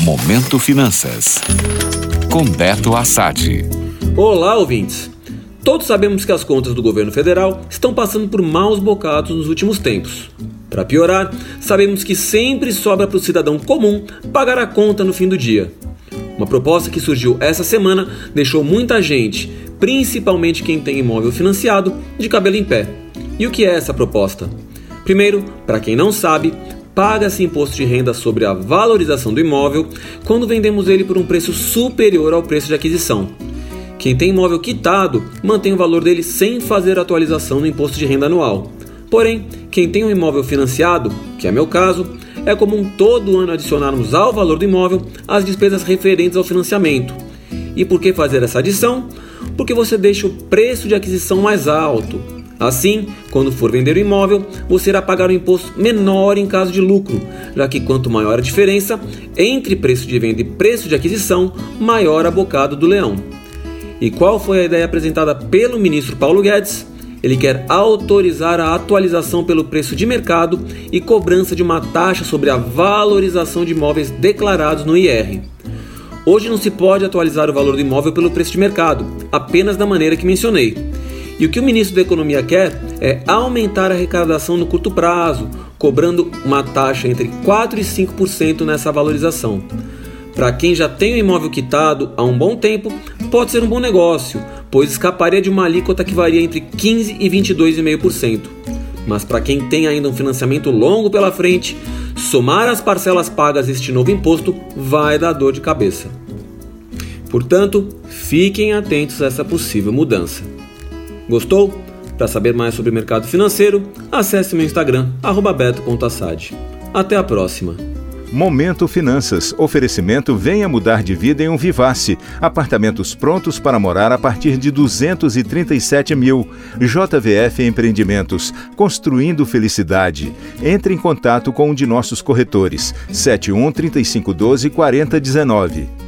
Momento Finanças. Com Beto Assad. Olá, ouvintes. Todos sabemos que as contas do governo federal estão passando por maus bocados nos últimos tempos. Para piorar, sabemos que sempre sobra para o cidadão comum pagar a conta no fim do dia. Uma proposta que surgiu essa semana deixou muita gente, principalmente quem tem imóvel financiado, de cabelo em pé. E o que é essa proposta? Primeiro, para quem não sabe, paga-se imposto de renda sobre a valorização do imóvel quando vendemos ele por um preço superior ao preço de aquisição. Quem tem imóvel quitado mantém o valor dele sem fazer atualização no imposto de renda anual. Porém, quem tem um imóvel financiado, que é meu caso, é comum todo ano adicionarmos ao valor do imóvel as despesas referentes ao financiamento. E por que fazer essa adição? Porque você deixa o preço de aquisição mais alto, Assim, quando for vender o imóvel, você irá pagar um imposto menor em caso de lucro, já que quanto maior a diferença entre preço de venda e preço de aquisição, maior a bocada do leão. E qual foi a ideia apresentada pelo ministro Paulo Guedes? Ele quer autorizar a atualização pelo preço de mercado e cobrança de uma taxa sobre a valorização de imóveis declarados no IR. Hoje não se pode atualizar o valor do imóvel pelo preço de mercado, apenas da maneira que mencionei. E o que o ministro da Economia quer é aumentar a arrecadação no curto prazo, cobrando uma taxa entre 4% e 5% nessa valorização. Para quem já tem o imóvel quitado há um bom tempo, pode ser um bom negócio, pois escaparia de uma alíquota que varia entre 15% e 22,5%. Mas para quem tem ainda um financiamento longo pela frente, somar as parcelas pagas este novo imposto vai dar dor de cabeça. Portanto, fiquem atentos a essa possível mudança. Gostou? Para saber mais sobre o mercado financeiro, acesse meu Instagram, beto.assad. Até a próxima! Momento Finanças. Oferecimento Venha Mudar de Vida em um Vivace. Apartamentos prontos para morar a partir de 237 mil. JVF Empreendimentos. Construindo Felicidade. Entre em contato com um de nossos corretores. 71 3512 4019.